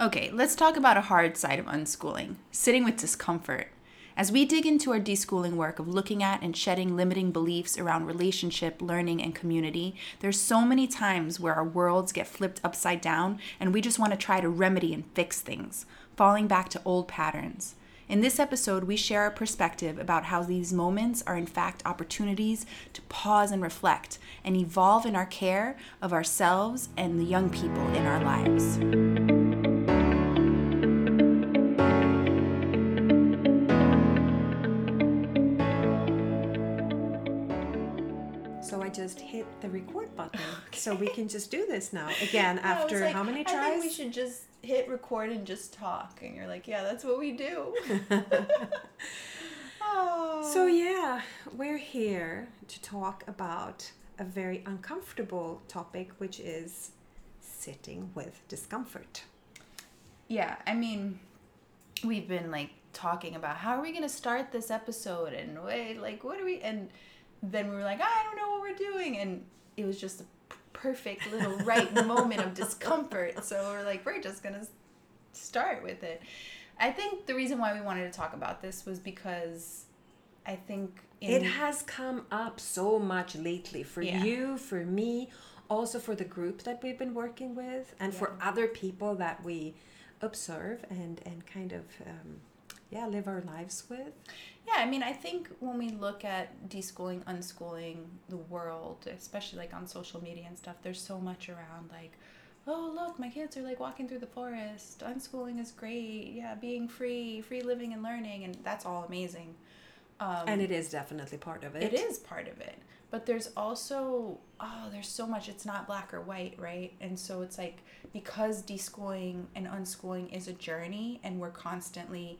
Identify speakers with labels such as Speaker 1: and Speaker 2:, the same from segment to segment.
Speaker 1: Okay, let's talk about a hard side of unschooling sitting with discomfort. As we dig into our deschooling work of looking at and shedding limiting beliefs around relationship, learning, and community, there's so many times where our worlds get flipped upside down and we just want to try to remedy and fix things, falling back to old patterns. In this episode, we share our perspective about how these moments are in fact opportunities to pause and reflect and evolve in our care of ourselves and the young people in our lives.
Speaker 2: Record button. So we can just do this now. Again, after
Speaker 1: like,
Speaker 2: how many tries?
Speaker 1: I think we should just hit record and just talk. And you're like, yeah, that's what we do. oh.
Speaker 2: So, yeah, we're here to talk about a very uncomfortable topic, which is sitting with discomfort.
Speaker 1: yeah, I mean, we've been like talking about how are we going to start this episode and wait, like, what are we? And then we were like, I don't know what we're doing. And it was just a perfect little right moment of discomfort. So we're like, we're just going to start with it. I think the reason why we wanted to talk about this was because I think in,
Speaker 2: It has come up so much lately for
Speaker 1: Yeah.
Speaker 2: you, for me, also for the group that we've been working with, and for other people that we observe and, and kind of, um, yeah, live our lives with.
Speaker 1: Yeah, I mean, I think when we look at deschooling, unschooling the world, especially like on social media and stuff, there's so much around like, oh, look, my kids are like walking through the forest. Unschooling is great. Yeah, being free, free living and learning, and that's all amazing. Um,
Speaker 2: And it is definitely part of it.
Speaker 1: it is part of it. But there's also, oh, there's so much. It's not black or white, right? And so it's like because deschooling and unschooling is a journey and we're constantly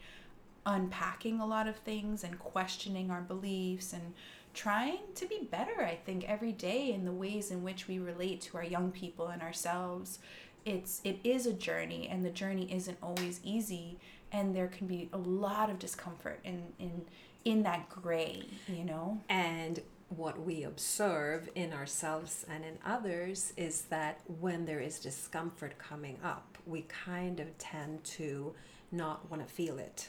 Speaker 1: unpacking a lot of things and questioning our beliefs and trying to be better, I think, every day in the ways in which we relate to our young people and ourselves. It's it is a journey and the journey isn't always easy and there can be a lot of discomfort in in in that gray, you know?
Speaker 2: And what we observe in ourselves and in others is that when there is discomfort coming up, we kind of tend to not want to feel it.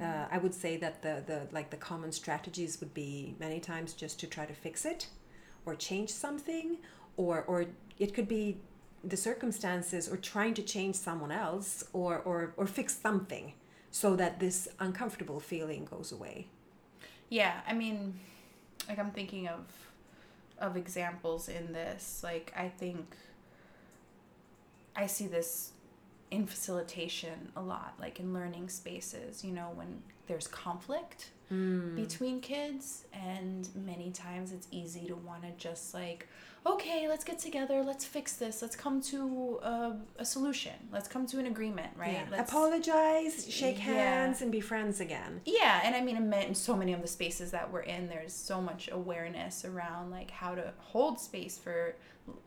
Speaker 2: Uh, I would say that the, the like the common strategies would be many times just to try to fix it, or change something, or or it could be the circumstances, or trying to change someone else, or or or fix something, so that this uncomfortable feeling goes away.
Speaker 1: Yeah, I mean, like I'm thinking of of examples in this. Like I think I see this in facilitation a lot, like in learning spaces, you know, when there's conflict hmm. between kids and many times it's easy to want to just like okay let's get together let's fix this let's come to a, a solution let's come to an agreement right
Speaker 2: Yeah.
Speaker 1: let's
Speaker 2: Apologize, shake
Speaker 1: Yeah.
Speaker 2: hands, and be friends again.
Speaker 1: yeah and i mean in so many of the spaces that we're in there's so much awareness around like how to hold space for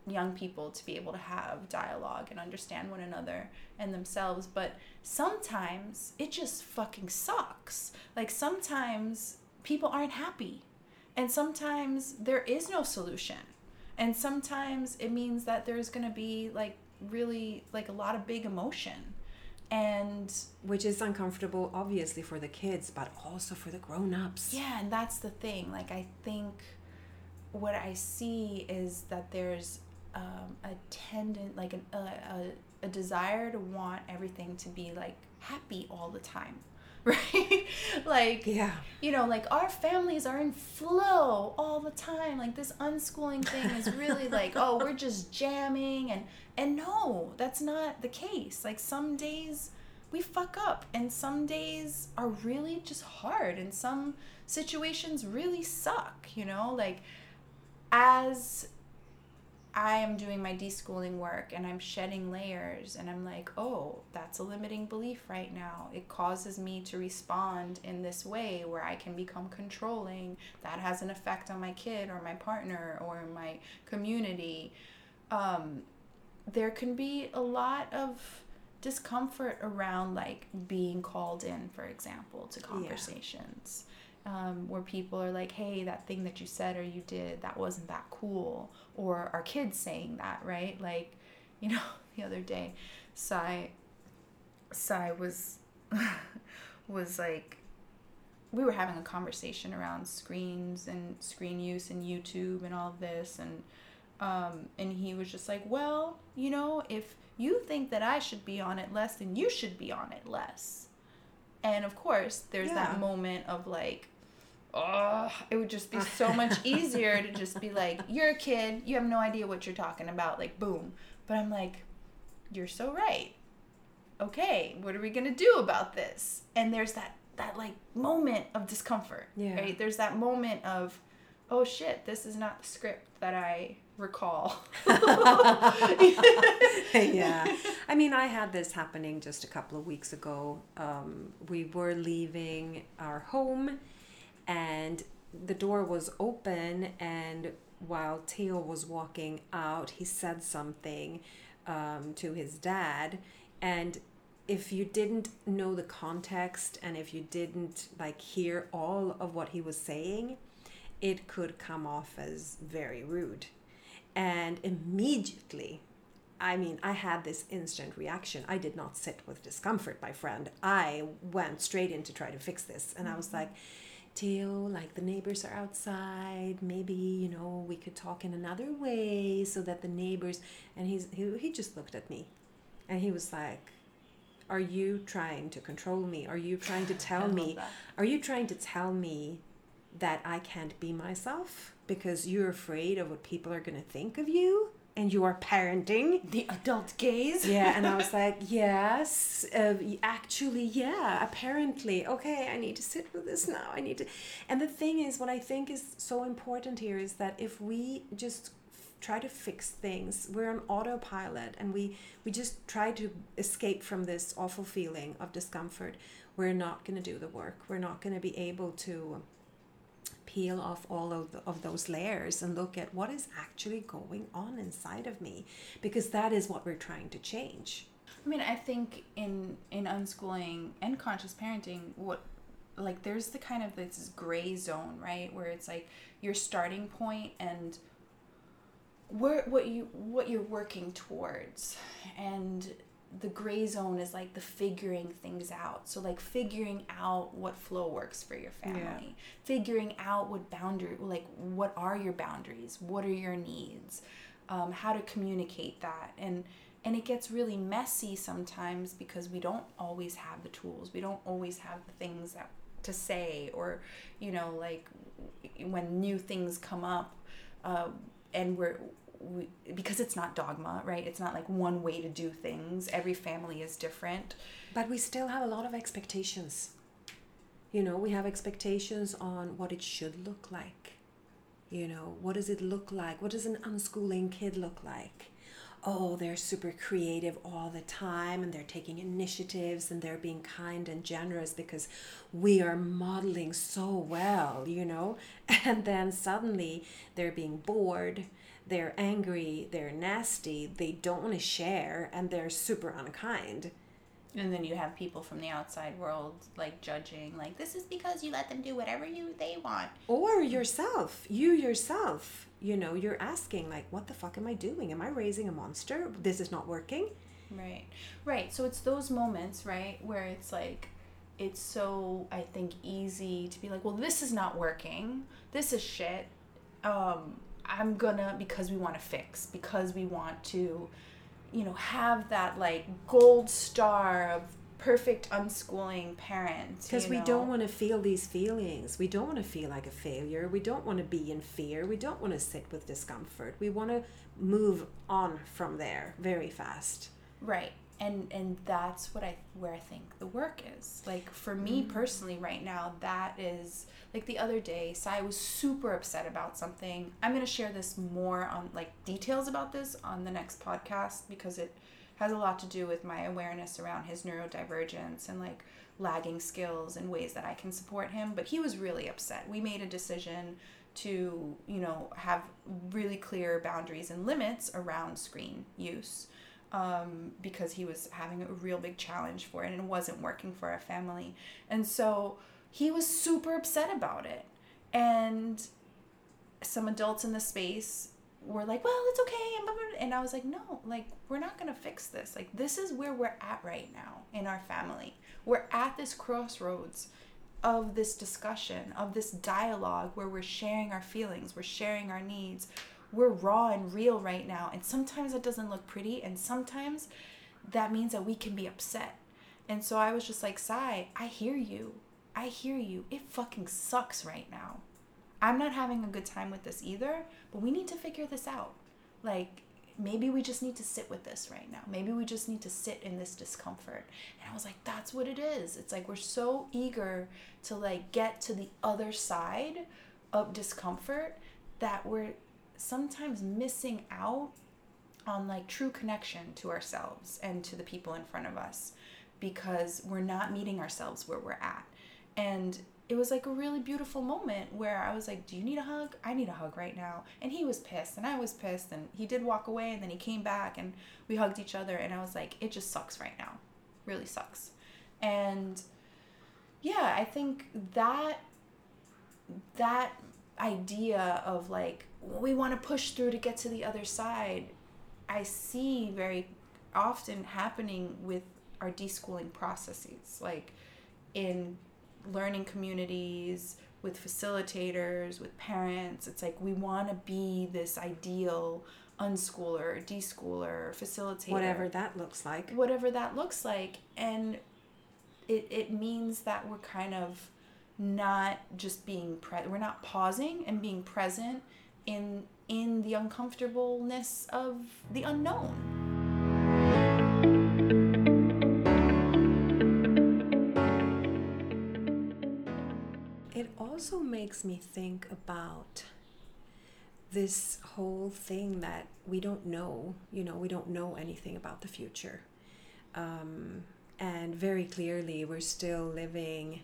Speaker 1: young people to be able to have dialogue and understand one another and themselves but sometimes it just fucking sucks like sometimes people aren't happy and sometimes there is no solution and sometimes it means that there's going to be like really like a lot of big emotion and
Speaker 2: Which is uncomfortable, obviously, for the kids, but also for the grown ups.
Speaker 1: Yeah, and that's the thing. Like, I think what I see is that there's um, a tendon, like an, a, a, a desire to want everything to be like happy all the time, right? like,
Speaker 2: Yeah.
Speaker 1: you know, like our families are in flow all the time. Like this unschooling thing is really like, oh, we're just jamming and and no, that's not the case. Like some days we fuck up and some days are really just hard and some situations really suck, you know? Like as I am doing my deschooling work and I'm shedding layers and I'm like, oh, that's a limiting belief right now. It causes me to respond in this way where I can become controlling. That has an effect on my kid or my partner or my community. Um, there can be a lot of discomfort around like being called in, for example, to conversations um, where people are like, hey, that thing that you said or you did, that wasn't that cool. Or our kids saying that, right? Like, you know, the other day, Sai Sai was was like we were having a conversation around screens and screen use and YouTube and all this and um, and he was just like, well, you know, if you think that I should be on it less, then you should be on it less. And of course, there's
Speaker 2: Yeah.
Speaker 1: that moment of like, oh, it would just be so much easier to just be like, you're a kid, you have no idea what you're talking about, like, boom. But I'm like, you're so right. Okay, what are we gonna do about this? And there's that that like moment of discomfort,
Speaker 2: Yeah.
Speaker 1: right? There's that moment of, oh shit, this is not the script that I recall.
Speaker 2: yeah. I mean, I had this happening just a couple of weeks ago. Um, we were leaving our home, and the door was open. And while Theo was walking out, he said something um, to his dad. And if you didn't know the context and if you didn't like hear all of what he was saying, it could come off as very rude. And immediately, I mean, I had this instant reaction. I did not sit with discomfort, my friend. I went straight in to try to fix this. And I was like, Like the neighbors are outside. Maybe, you know, we could talk in another way so that the neighbors. And he's, he, he just looked at me and he was like, Are you trying to control me? Are you trying to tell me?
Speaker 1: that.
Speaker 2: Are you trying to tell me that I can't be myself because you're afraid of what people are going to think of you and you are parenting?
Speaker 1: the adult gaze.
Speaker 2: Yeah, and I was like, yes, uh, actually, yeah, apparently. Okay, I need to sit with this now. I need to. And the thing is, what I think is so important here is that if we just try to fix things, we're on autopilot and we, we just try to escape from this awful feeling of discomfort, we're not going to do the work. We're not going to be able to peel off all of, the, of those layers and look at what is actually going on inside of me because that is what we're trying to change.
Speaker 1: I mean, I think in in unschooling and conscious parenting, what like there's the kind of this gray zone, right, where it's like your starting point and where what you what you're working towards, and the gray zone is like the figuring things out. So like figuring out what flow works for your family,
Speaker 2: Yeah.
Speaker 1: figuring out what boundary, like what are your boundaries, what are your needs, um, how to communicate that, and and it gets really messy sometimes because we don't always have the tools. We don't always have the things that to say or you know like when new things come up uh, and we're we, because it's not dogma right? It's not like one way to do things. Every family is different.
Speaker 2: But we still have a lot of expectations. You know we have expectations on what it should look like. You know what does it look like? What does an unschooling kid look like? Oh they're super creative all the time and they're taking initiatives and they're being kind and generous because we are modeling so well you know? And then suddenly they're being bored they're angry they're nasty they don't want to share and they're super unkind
Speaker 1: and then you have people from the outside world like judging like this is because you let them do whatever you they want
Speaker 2: or yourself you yourself you know you're asking like what the fuck am i doing am i raising a monster this is not working
Speaker 1: Right. Right. So it's those moments, right, where it's like it's so I think easy to be like, well, this is not working. This is shit. Um I'm gonna because we want to fix, because we want to you know, have that like gold star of perfect unschooling parent.
Speaker 2: because
Speaker 1: you
Speaker 2: we don't want to feel these feelings. We don't want to feel like a failure. We don't want to be in fear. We don't want to sit with discomfort. We want to move on from there very fast.
Speaker 1: Right. And and that's what I where I think the work is. Like for me mm-hmm. personally right now that is like the other day Sai was super upset about something. I'm going to share this more on like details about this on the next podcast because it has a lot to do with my awareness around his neurodivergence and like lagging skills and ways that I can support him, but he was really upset. We made a decision to, you know, have really clear boundaries and limits around screen use um, because he was having a real big challenge for it and it wasn't working for our family. And so he was super upset about it. And some adults in the space were like, well, it's okay. And, and I was like, no, like, we're not going to fix this. Like, this is where we're at right now in our family. We're at this crossroads of this discussion, of this dialogue where we're sharing our feelings, we're sharing our needs. We're raw and real right now. And sometimes it doesn't look pretty. And sometimes that means that we can be upset. And so I was just like, Sai, I hear you. I hear you. It fucking sucks right now. I'm not having a good time with this either, but we need to figure this out. Like, maybe we just need to sit with this right now. Maybe we just need to sit in this discomfort. And I was like, that's what it is. It's like we're so eager to like get to the other side of discomfort that we're sometimes missing out on like true connection to ourselves and to the people in front of us because we're not meeting ourselves where we're at. And it was like a really beautiful moment where I was like, Do you need a hug? I need a hug right now. And he was pissed and I was pissed and he did walk away and then he came back and we hugged each other and I was like, It just sucks right now. Really sucks. And yeah, I think that that idea of like we want to push through to get to the other side, I see very often happening with our deschooling processes. Like in learning communities, with facilitators, with parents. It's like we want to be this ideal unschooler, deschooler, facilitator.
Speaker 2: Whatever that looks like.
Speaker 1: Whatever that looks like. And it, it means that we're kind of not just being pre we're not pausing and being present in in the uncomfortableness of the unknown.
Speaker 2: It also makes me think about this whole thing that we don't know, you know, we don't know anything about the future. Um, and very clearly, we're still living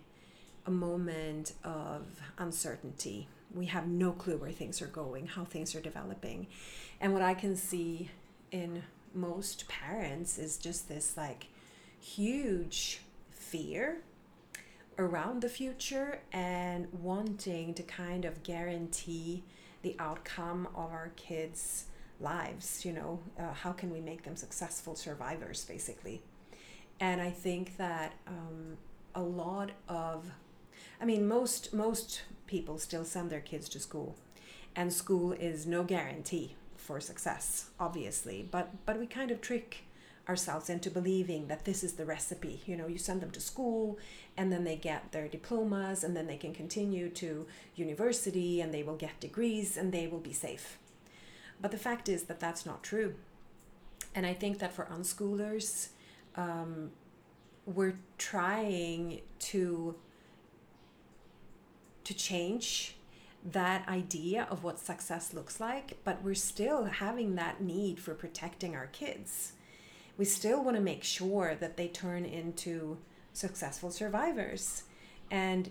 Speaker 2: a moment of uncertainty. We have no clue where things are going, how things are developing. And what I can see in most parents is just this like huge fear around the future and wanting to kind of guarantee the outcome of our kids' lives. You know, uh, how can we make them successful survivors, basically? And I think that um, a lot of, I mean, most most people still send their kids to school, and school is no guarantee for success, obviously. But but we kind of trick ourselves into believing that this is the recipe. You know, you send them to school and then they get their diplomas and then they can continue to university and they will get degrees and they will be safe. But the fact is that that's not true. And I think that for unschoolers, um, we're trying to to change that idea of what success looks like, but we're still having that need for protecting our kids we still want to make sure that they turn into successful survivors. And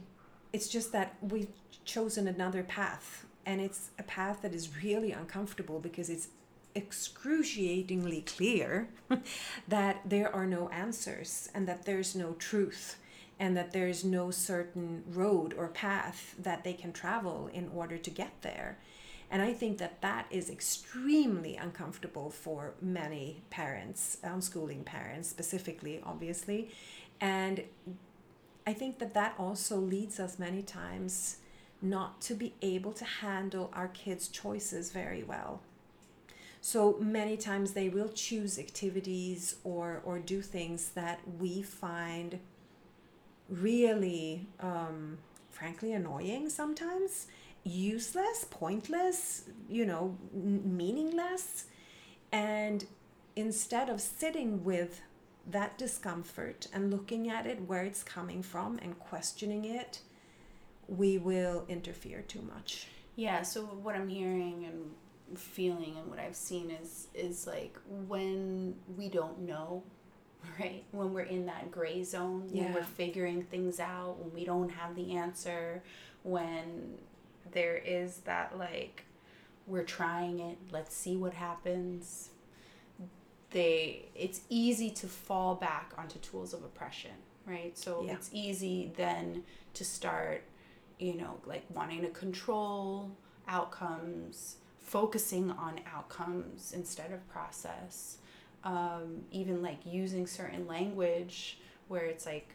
Speaker 2: it's just that we've chosen another path. And it's a path that is really uncomfortable because it's excruciatingly clear that there are no answers and that there's no truth and that there's no certain road or path that they can travel in order to get there. And I think that that is extremely uncomfortable for many parents, um, unschooling parents specifically, obviously. And I think that that also leads us many times not to be able to handle our kids' choices very well. So many times they will choose activities or, or do things that we find really, um, frankly, annoying sometimes useless, pointless, you know, n- meaningless. And instead of sitting with that discomfort and looking at it where it's coming from and questioning it, we will interfere too much.
Speaker 1: Yeah, so what I'm hearing and feeling and what I've seen is is like when we don't know, right? When we're in that gray zone, yeah. when we're figuring things out, when we don't have the answer, when there is that like we're trying it let's see what happens they it's easy to fall back onto tools of oppression right so yeah. it's easy then to start you know like wanting to control outcomes focusing on outcomes instead of process um, even like using certain language where it's like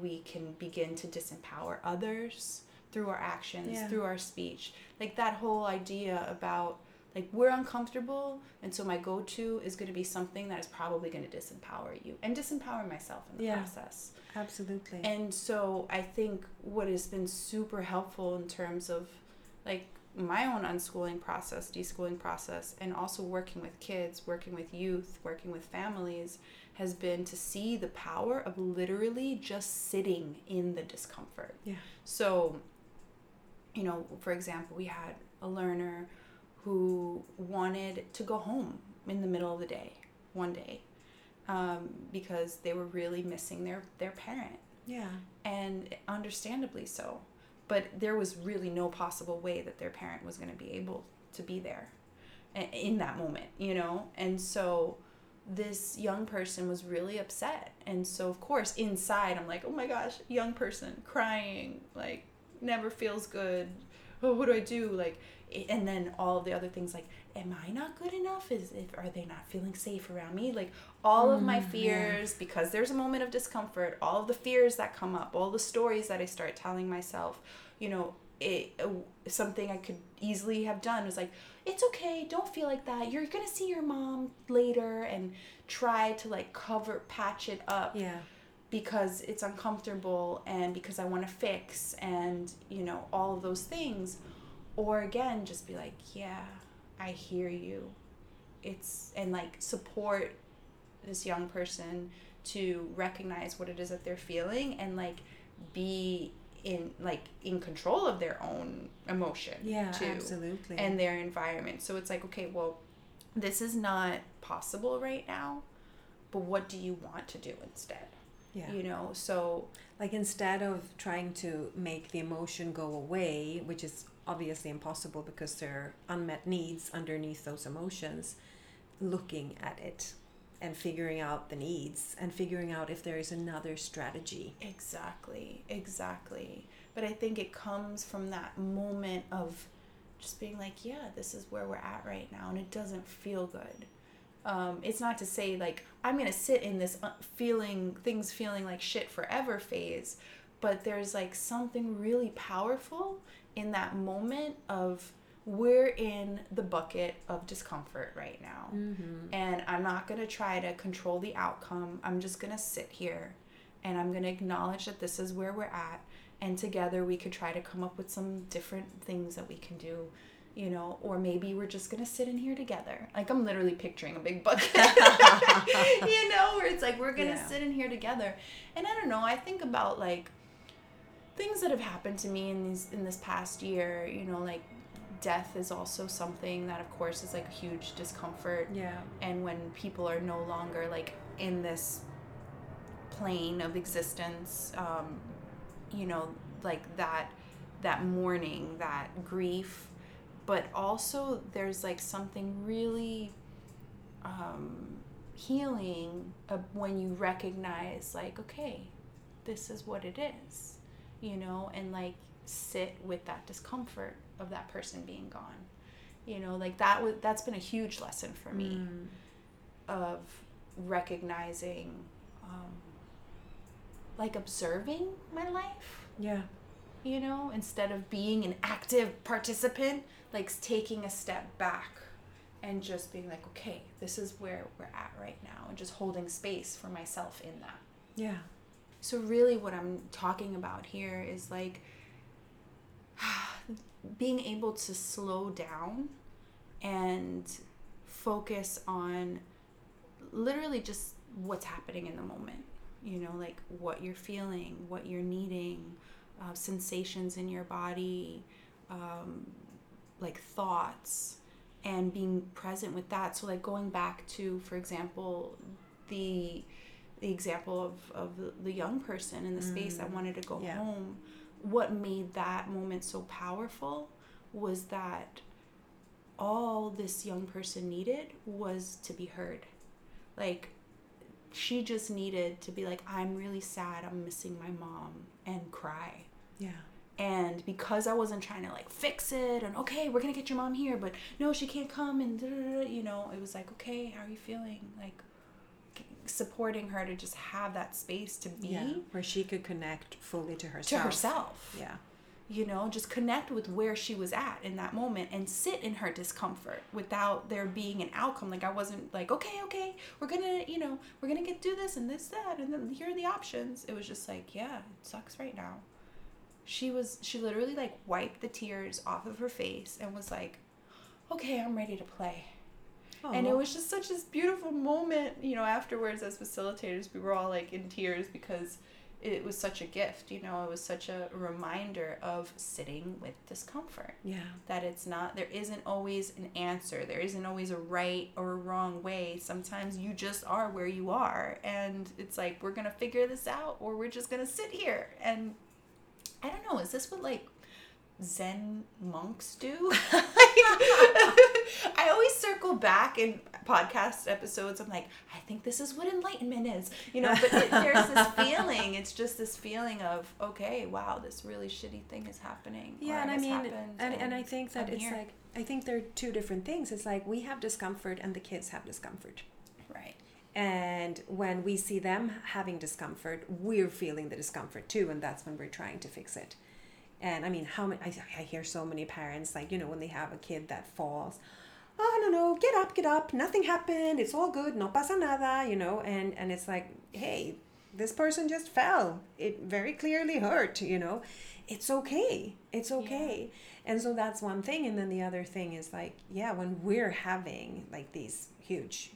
Speaker 1: we can begin to disempower others through our actions
Speaker 2: Yeah.
Speaker 1: through our speech like that whole idea about like we're uncomfortable and so my go-to is going to be something that is probably going to disempower you and disempower myself in the
Speaker 2: Yeah.
Speaker 1: process
Speaker 2: Absolutely.
Speaker 1: and so I think what has been super helpful in terms of like my own unschooling process, deschooling process, and also working with kids, working with youth, working with families has been to see the power of literally just sitting in the discomfort.
Speaker 2: Yeah.
Speaker 1: So, you know, for example, we had a learner who wanted to go home in the middle of the day one day um, because they were really missing their, their parent
Speaker 2: yeah.
Speaker 1: and understandably so. But there was really no possible way that their parent was going to be able to be there in that moment, you know? And so this young person was really upset. And so, of course, inside, I'm like, oh my gosh, young person crying, like, never feels good. Oh, what do I do? Like, and then all of the other things like, am I not good enough? Is if are they not feeling safe around me? Like all of my
Speaker 2: Mm, yeah.
Speaker 1: fears, because there's a moment of discomfort, all of the fears that come up, all the stories that I start telling myself, you know, it uh, something I could easily have done was like, it's okay, don't feel like that. You're gonna see your mom later, and try to like cover, patch it up
Speaker 2: Yeah.
Speaker 1: Because it's uncomfortable and because I want to fix and you know all of those things or again just be like yeah I hear you it's and like support this young person to recognize what it is that they're feeling and like be in like in control of their own emotion
Speaker 2: Yeah.
Speaker 1: too
Speaker 2: Absolutely.
Speaker 1: and their environment. So it's like, okay, well, this is not possible right now, but what do you want to do instead?
Speaker 2: Yeah.
Speaker 1: You know, so
Speaker 2: Like instead of trying to make the emotion go away, which is obviously impossible because there are unmet needs underneath those emotions, looking at it and figuring out the needs and figuring out if there is another strategy.
Speaker 1: exactly, exactly. But I think it comes from that moment of just being like, yeah, this is where we're at right now, and it doesn't feel good. Um, it's not to say like I'm gonna sit in this uh, feeling things feeling like shit forever phase, but there's like something really powerful in that moment of we're in the bucket of discomfort right now
Speaker 2: Mm-hmm.
Speaker 1: and I'm not to try to control the outcome. I'm just to sit here and I'm to acknowledge that this is where we're at and together we could try to come up with some different things that we can do, you know, or maybe we're just to sit in here together. Like I'm literally picturing a big bucket. you know, where it's like we're to
Speaker 2: Yeah.
Speaker 1: sit in here together. And I don't know, I think about like things that have happened to me in these in this past year, you know, like death is also something that of course is like a huge discomfort
Speaker 2: Yeah.
Speaker 1: and when people are no longer like in this plane of existence um, you know like that that mourning that grief but also there's like something really um, healing when you recognize like okay this is what it is you know and like sit with that discomfort of that person being gone you know like that was that's been a huge lesson for me
Speaker 2: Mm.
Speaker 1: of recognizing um, like observing my life
Speaker 2: Yeah.
Speaker 1: you know instead of being an active participant like taking a step back and just being like okay this is where we're at right now and just holding space for myself in that
Speaker 2: Yeah.
Speaker 1: so really what I'm talking about here is like being able to slow down and focus on literally just what's happening in the moment. You know, like what you're feeling, what you're needing, uh, sensations in your body, um, like thoughts, and being present with that. So, like going back to, for example, the the example of, of the- young person in the space that
Speaker 2: Mm,
Speaker 1: wanted to go
Speaker 2: yeah.
Speaker 1: home what made that moment so powerful was that all this young person needed was to be heard like she just needed to be like i'm really sad i'm missing my mom and cry
Speaker 2: Yeah.
Speaker 1: And because I wasn't trying to like fix it and okay, we're gonna get your mom here, but no, she can't come and da, da, da, you know, it was like okay, how are you feeling? Like supporting her to just have that space to be
Speaker 2: yeah, where she could connect fully to herself.
Speaker 1: to
Speaker 2: herself. Yeah.
Speaker 1: You know, just connect with where she was at in that moment and sit in her discomfort without there being an outcome. Like I wasn't like, okay, okay, we're gonna, you know, we're gonna get do this and this, that, and then here are the options. It was just like, yeah, it sucks right now. She was she literally like wiped the tears off of her face and was like, Okay, I'm ready to play. And it was just such this beautiful moment, you know, afterwards as facilitators, we were all like in tears because it was such a gift, you know, it was such a reminder of sitting with discomfort.
Speaker 2: yeah.
Speaker 1: That it's not, there isn't always an answer, there isn't always a right or a wrong way. Sometimes you just are where you are, and it's like, we're gonna figure this out, or we're just gonna sit here. And I don't know, is this what like Zen monks do? I always circle back in podcast episodes. I'm like, I think this is what enlightenment is, you know. But it, there's this feeling. It's just this feeling of, okay, wow, this really shitty thing is happening.
Speaker 2: Yeah, and I mean,
Speaker 1: happened,
Speaker 2: and, and I think that
Speaker 1: I'm
Speaker 2: it's
Speaker 1: here.
Speaker 2: like I think there are two different things. It's like we have discomfort and the kids have discomfort.
Speaker 1: right,
Speaker 2: And when we see them having discomfort, we're feeling the discomfort too, and that's when we're trying to fix it. And I mean, how many? I, I hear so many parents like you know when they have a kid that falls, oh no no, get up, get up, nothing happened, it's all good, no pasa nada, you know, and and it's like, hey, this person just fell, it very clearly hurt, you know, it's okay, it's okay, and so that's one thing, and then the other thing is like, yeah, when we're having like these huge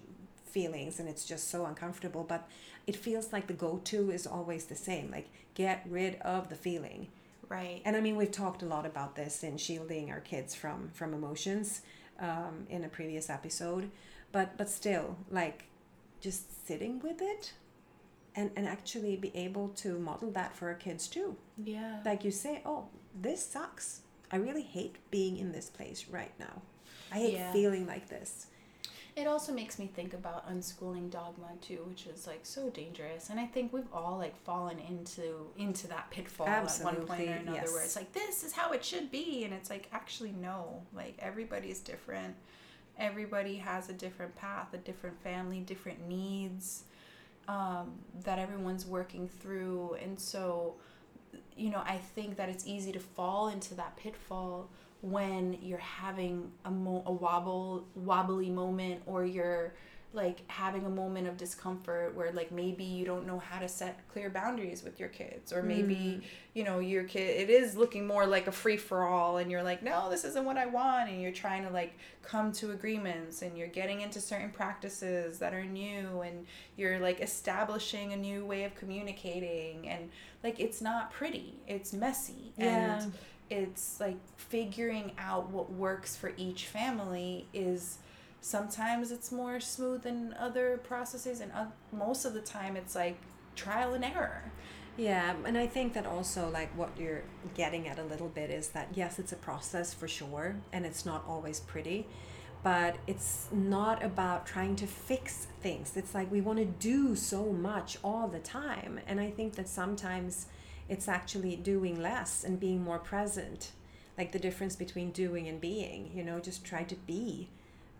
Speaker 2: feelings and it's just so uncomfortable but it feels like the go-to is always the same like get rid of the feeling.
Speaker 1: Right,
Speaker 2: and i mean we've talked a lot about this in shielding our kids from from emotions um, in a previous episode but but still like just sitting with it and and actually be able to model that for our kids too.
Speaker 1: Yeah,
Speaker 2: like you say oh this sucks. I really hate being in this place right now. I hate
Speaker 1: Yeah.
Speaker 2: feeling like this
Speaker 1: It also makes me think about unschooling dogma too, which is like so dangerous. And I think we've all like fallen into into that pitfall at one point or another where it's like this is how it should be and it's like actually no. Like everybody's different. Everybody has a different path, a different family, different needs um, that everyone's working through. And so you know, I think that it's easy to fall into that pitfall when you're having a, mo- a wobble wobbly moment or you're like having a moment of discomfort where like maybe you don't know how to set clear boundaries with your kids or maybe mm. you know your kid it is looking more like a free for all and you're like no this isn't what I want and you're trying to like come to agreements and you're getting into certain practices that are new and you're like establishing a new way of communicating and like it's not pretty it's messy
Speaker 2: Yeah.
Speaker 1: and it's like figuring out what works for each family is sometimes it's more smooth than other processes and uh, most of the time it's like trial and error
Speaker 2: Yeah, and I think that also like what you're getting at a little bit is that yes, it's a process for sure, and it's not always pretty, but it's not about trying to fix things. It's like we want to do so much all the time, and I think that sometimes it's actually doing less and being more present, like the difference between doing and being. You know, just try to be,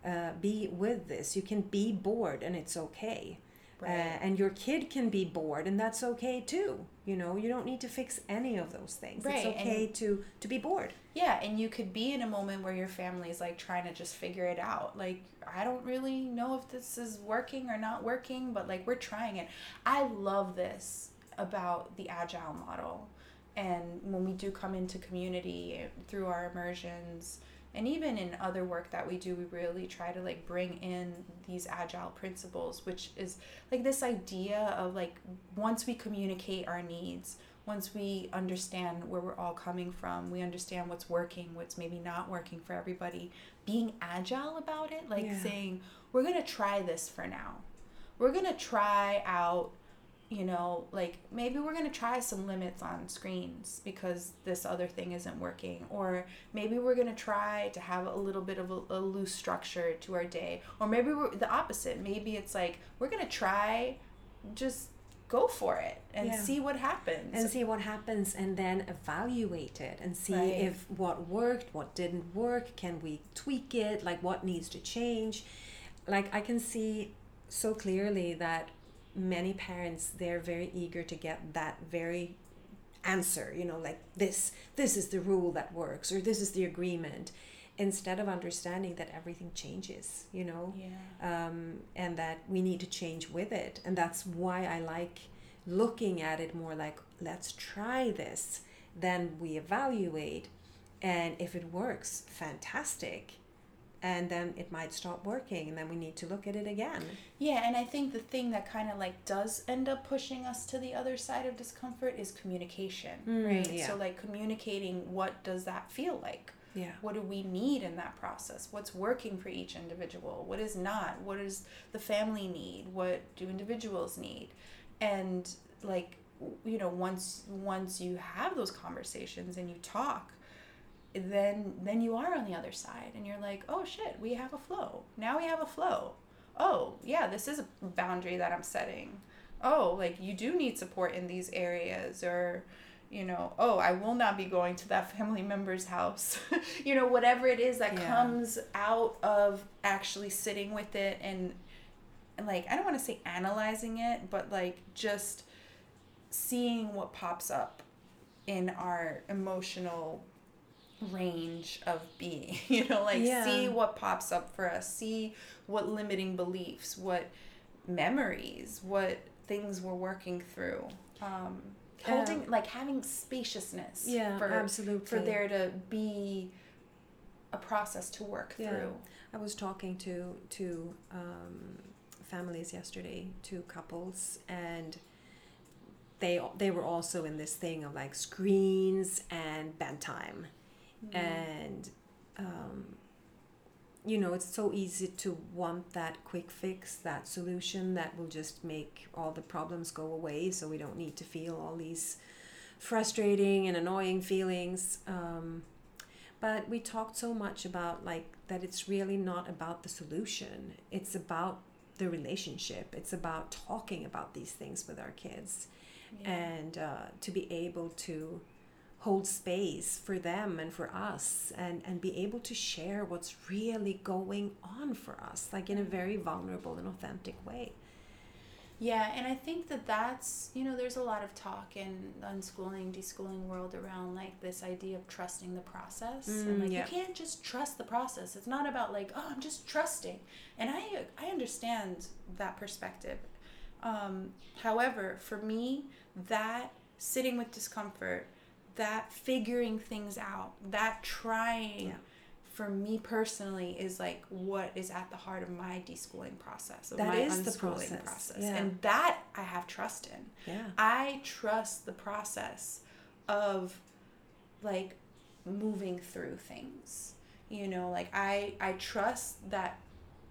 Speaker 2: uh, be with this. You can be bored, and it's okay. Uh, and your kid can be bored and that's okay too you know you don't need to fix any of those things
Speaker 1: Right,
Speaker 2: it's
Speaker 1: and-
Speaker 2: okay to to be bored
Speaker 1: Yeah, and you could be in a moment where your family is like trying to just figure it out. Like, I don't really know if this is working or not working, but like we're trying it. I love this about the agile model. And when we do come into community through our immersions, and even in other work that we do, we really try to like bring in these agile principles, which is like this idea of like once we communicate our needs, once we understand where we're all coming from, we understand what's working, what's maybe not working for everybody, being agile about it, like
Speaker 2: Yeah.
Speaker 1: saying, we're going to try this for now. We're going to try out, you know, like maybe we're going to try some limits on screens because this other thing isn't working. Or maybe we're going to try to have a little bit of a, a loose structure to our day. Or maybe we're the opposite. Maybe it's like, we're going to try just go for it and
Speaker 2: Yeah.
Speaker 1: see what happens.
Speaker 2: and see what happens and then evaluate it and see
Speaker 1: Right.
Speaker 2: if what worked what didn't work can we tweak it like what needs to change like i can see so clearly that many parents they're very eager to get that very answer you know like this this is the rule that works or this is the agreement instead of understanding that everything changes you know
Speaker 1: yeah.
Speaker 2: um, and that we need to change with it. And that's why I like looking at it more like, let's try this. Then we evaluate, and if it works, fantastic. And then it might stop working, and then we need to look at it again.
Speaker 1: Yeah, and I think the thing that kind of like does end up pushing us to the other side of discomfort is communication,
Speaker 2: Mm,
Speaker 1: right?
Speaker 2: yeah.
Speaker 1: So like communicating what does that feel like?
Speaker 2: Yeah.
Speaker 1: What do we need in that process? What's working for each individual? What is not? What does the family need? What do individuals need? And like you know, once once you have those conversations and you talk, then then you are on the other side and you're like, "Oh shit, we have a flow. Now we have a flow. Oh, yeah, this is a boundary that I'm setting. Oh, like you do need support in these areas or you know, oh, I will not be going to that family member's house. you know, whatever it is that
Speaker 2: Yeah.
Speaker 1: comes out of actually sitting with it and and like I don't want to say analyzing it, but like just seeing what pops up in our emotional range of being you know like
Speaker 2: Yeah.
Speaker 1: see what pops up for us see what limiting beliefs what memories what things we're working through um holding like having spaciousness
Speaker 2: Yeah,
Speaker 1: for
Speaker 2: absolutely.
Speaker 1: for there to be a process to work
Speaker 2: Yeah.
Speaker 1: through
Speaker 2: I was talking to to um, families yesterday, two couples, and they they were also in this thing of like screens and bedtime, and um, you know it's so easy to want that quick fix, that solution that will just make all the problems go away, so we don't need to feel all these frustrating and annoying feelings. Um, but we talked so much about like that it's really not about the solution. It's about the relationship. It's about talking about these things with our kids.
Speaker 1: Yeah.
Speaker 2: and uh, to be able to hold space for them and for us and and be able to share what's really going on for us like in a very vulnerable and authentic way
Speaker 1: Yeah, and I think that that's, you know, there's a lot of talk in unschooling, deschooling world around like this idea of trusting the process. and
Speaker 2: Mm,
Speaker 1: like
Speaker 2: yeah.
Speaker 1: you can't just trust the process. It's not about like, oh, I'm just trusting. And I I understand that perspective. Um, however, for me, that sitting with discomfort, that figuring things out, that trying
Speaker 2: Yeah.
Speaker 1: for me personally is like what is at the heart of my deschooling process of
Speaker 2: That
Speaker 1: my
Speaker 2: is the
Speaker 1: unschooling
Speaker 2: process, yeah.
Speaker 1: and that i have trust in.
Speaker 2: Yeah.
Speaker 1: I trust the process of like moving through things. You know like i i trust that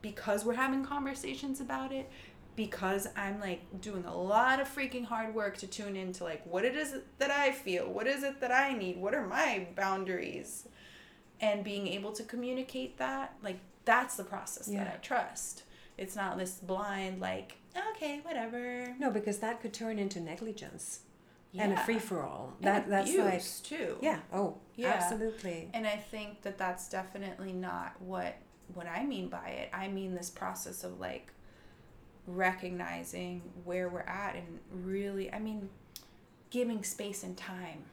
Speaker 1: because we're having conversations about it because i'm like doing a lot of freaking hard work to tune into like what it is that i feel what is it that i need what are my boundaries? And being able to communicate that like that's the process
Speaker 2: Yeah.
Speaker 1: that i trust. It's not this blind like okay whatever.
Speaker 2: No because that could turn into negligence and a free for all that that's like
Speaker 1: too.
Speaker 2: Yeah. Oh
Speaker 1: Yeah.
Speaker 2: absolutely.
Speaker 1: And i think that that's definitely not what what i mean by it. I mean this process of like recognizing where we're at and really i mean giving space and time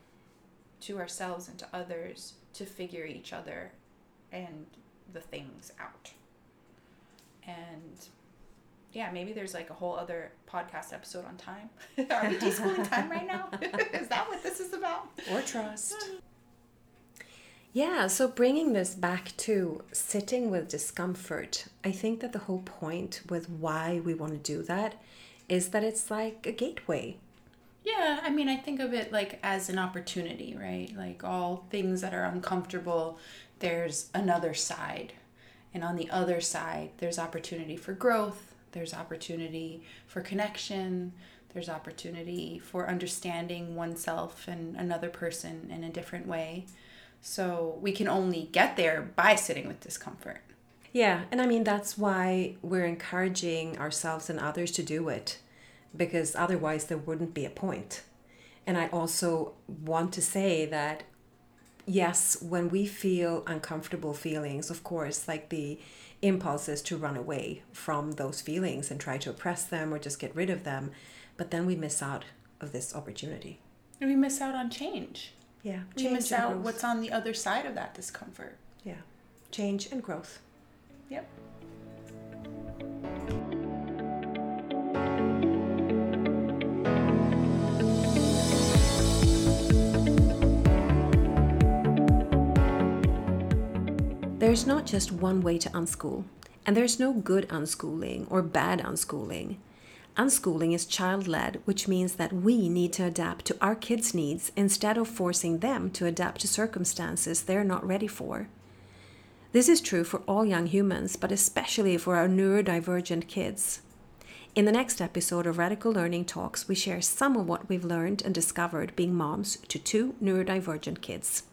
Speaker 1: to ourselves and to others to figure each other and the things out. And yeah maybe there's like a whole other podcast episode on time. Are we deschooling time right now? Is that what this is about?
Speaker 2: Or trust. Yeah, so bringing this back to sitting with discomfort, I think that the whole point with why we want to do that is that it's like a gateway.
Speaker 1: Yeah, I mean, I think of it like as an opportunity, right? Like all things that are uncomfortable, there's another side. And on the other side, there's opportunity for growth, there's opportunity for connection, there's opportunity for understanding oneself and another person in a different way. So we can only get there by sitting with discomfort.
Speaker 2: Yeah, and I mean, that's why we're encouraging ourselves and others to do it. because otherwise there wouldn't be a point. And I also want to say that yes, when we feel uncomfortable feelings, of course, like the impulses to run away from those feelings and try to oppress them or just get rid of them, but then we miss out of this opportunity.
Speaker 3: And we miss out on change.
Speaker 2: Yeah,
Speaker 3: We
Speaker 2: change
Speaker 3: miss out
Speaker 2: growth.
Speaker 3: what's on the other side of that discomfort.
Speaker 2: Yeah, change and growth.
Speaker 3: Yep.
Speaker 2: There's not just one way to unschool, and there's no good unschooling or bad unschooling. Unschooling is child led, which means that we need to adapt to our kids' needs instead of forcing them to adapt to circumstances they're not ready for. This is true for all young humans, but especially for our neurodivergent kids. In the next episode of Radical Learning Talks, we share some of what we've learned and discovered being moms to two neurodivergent kids.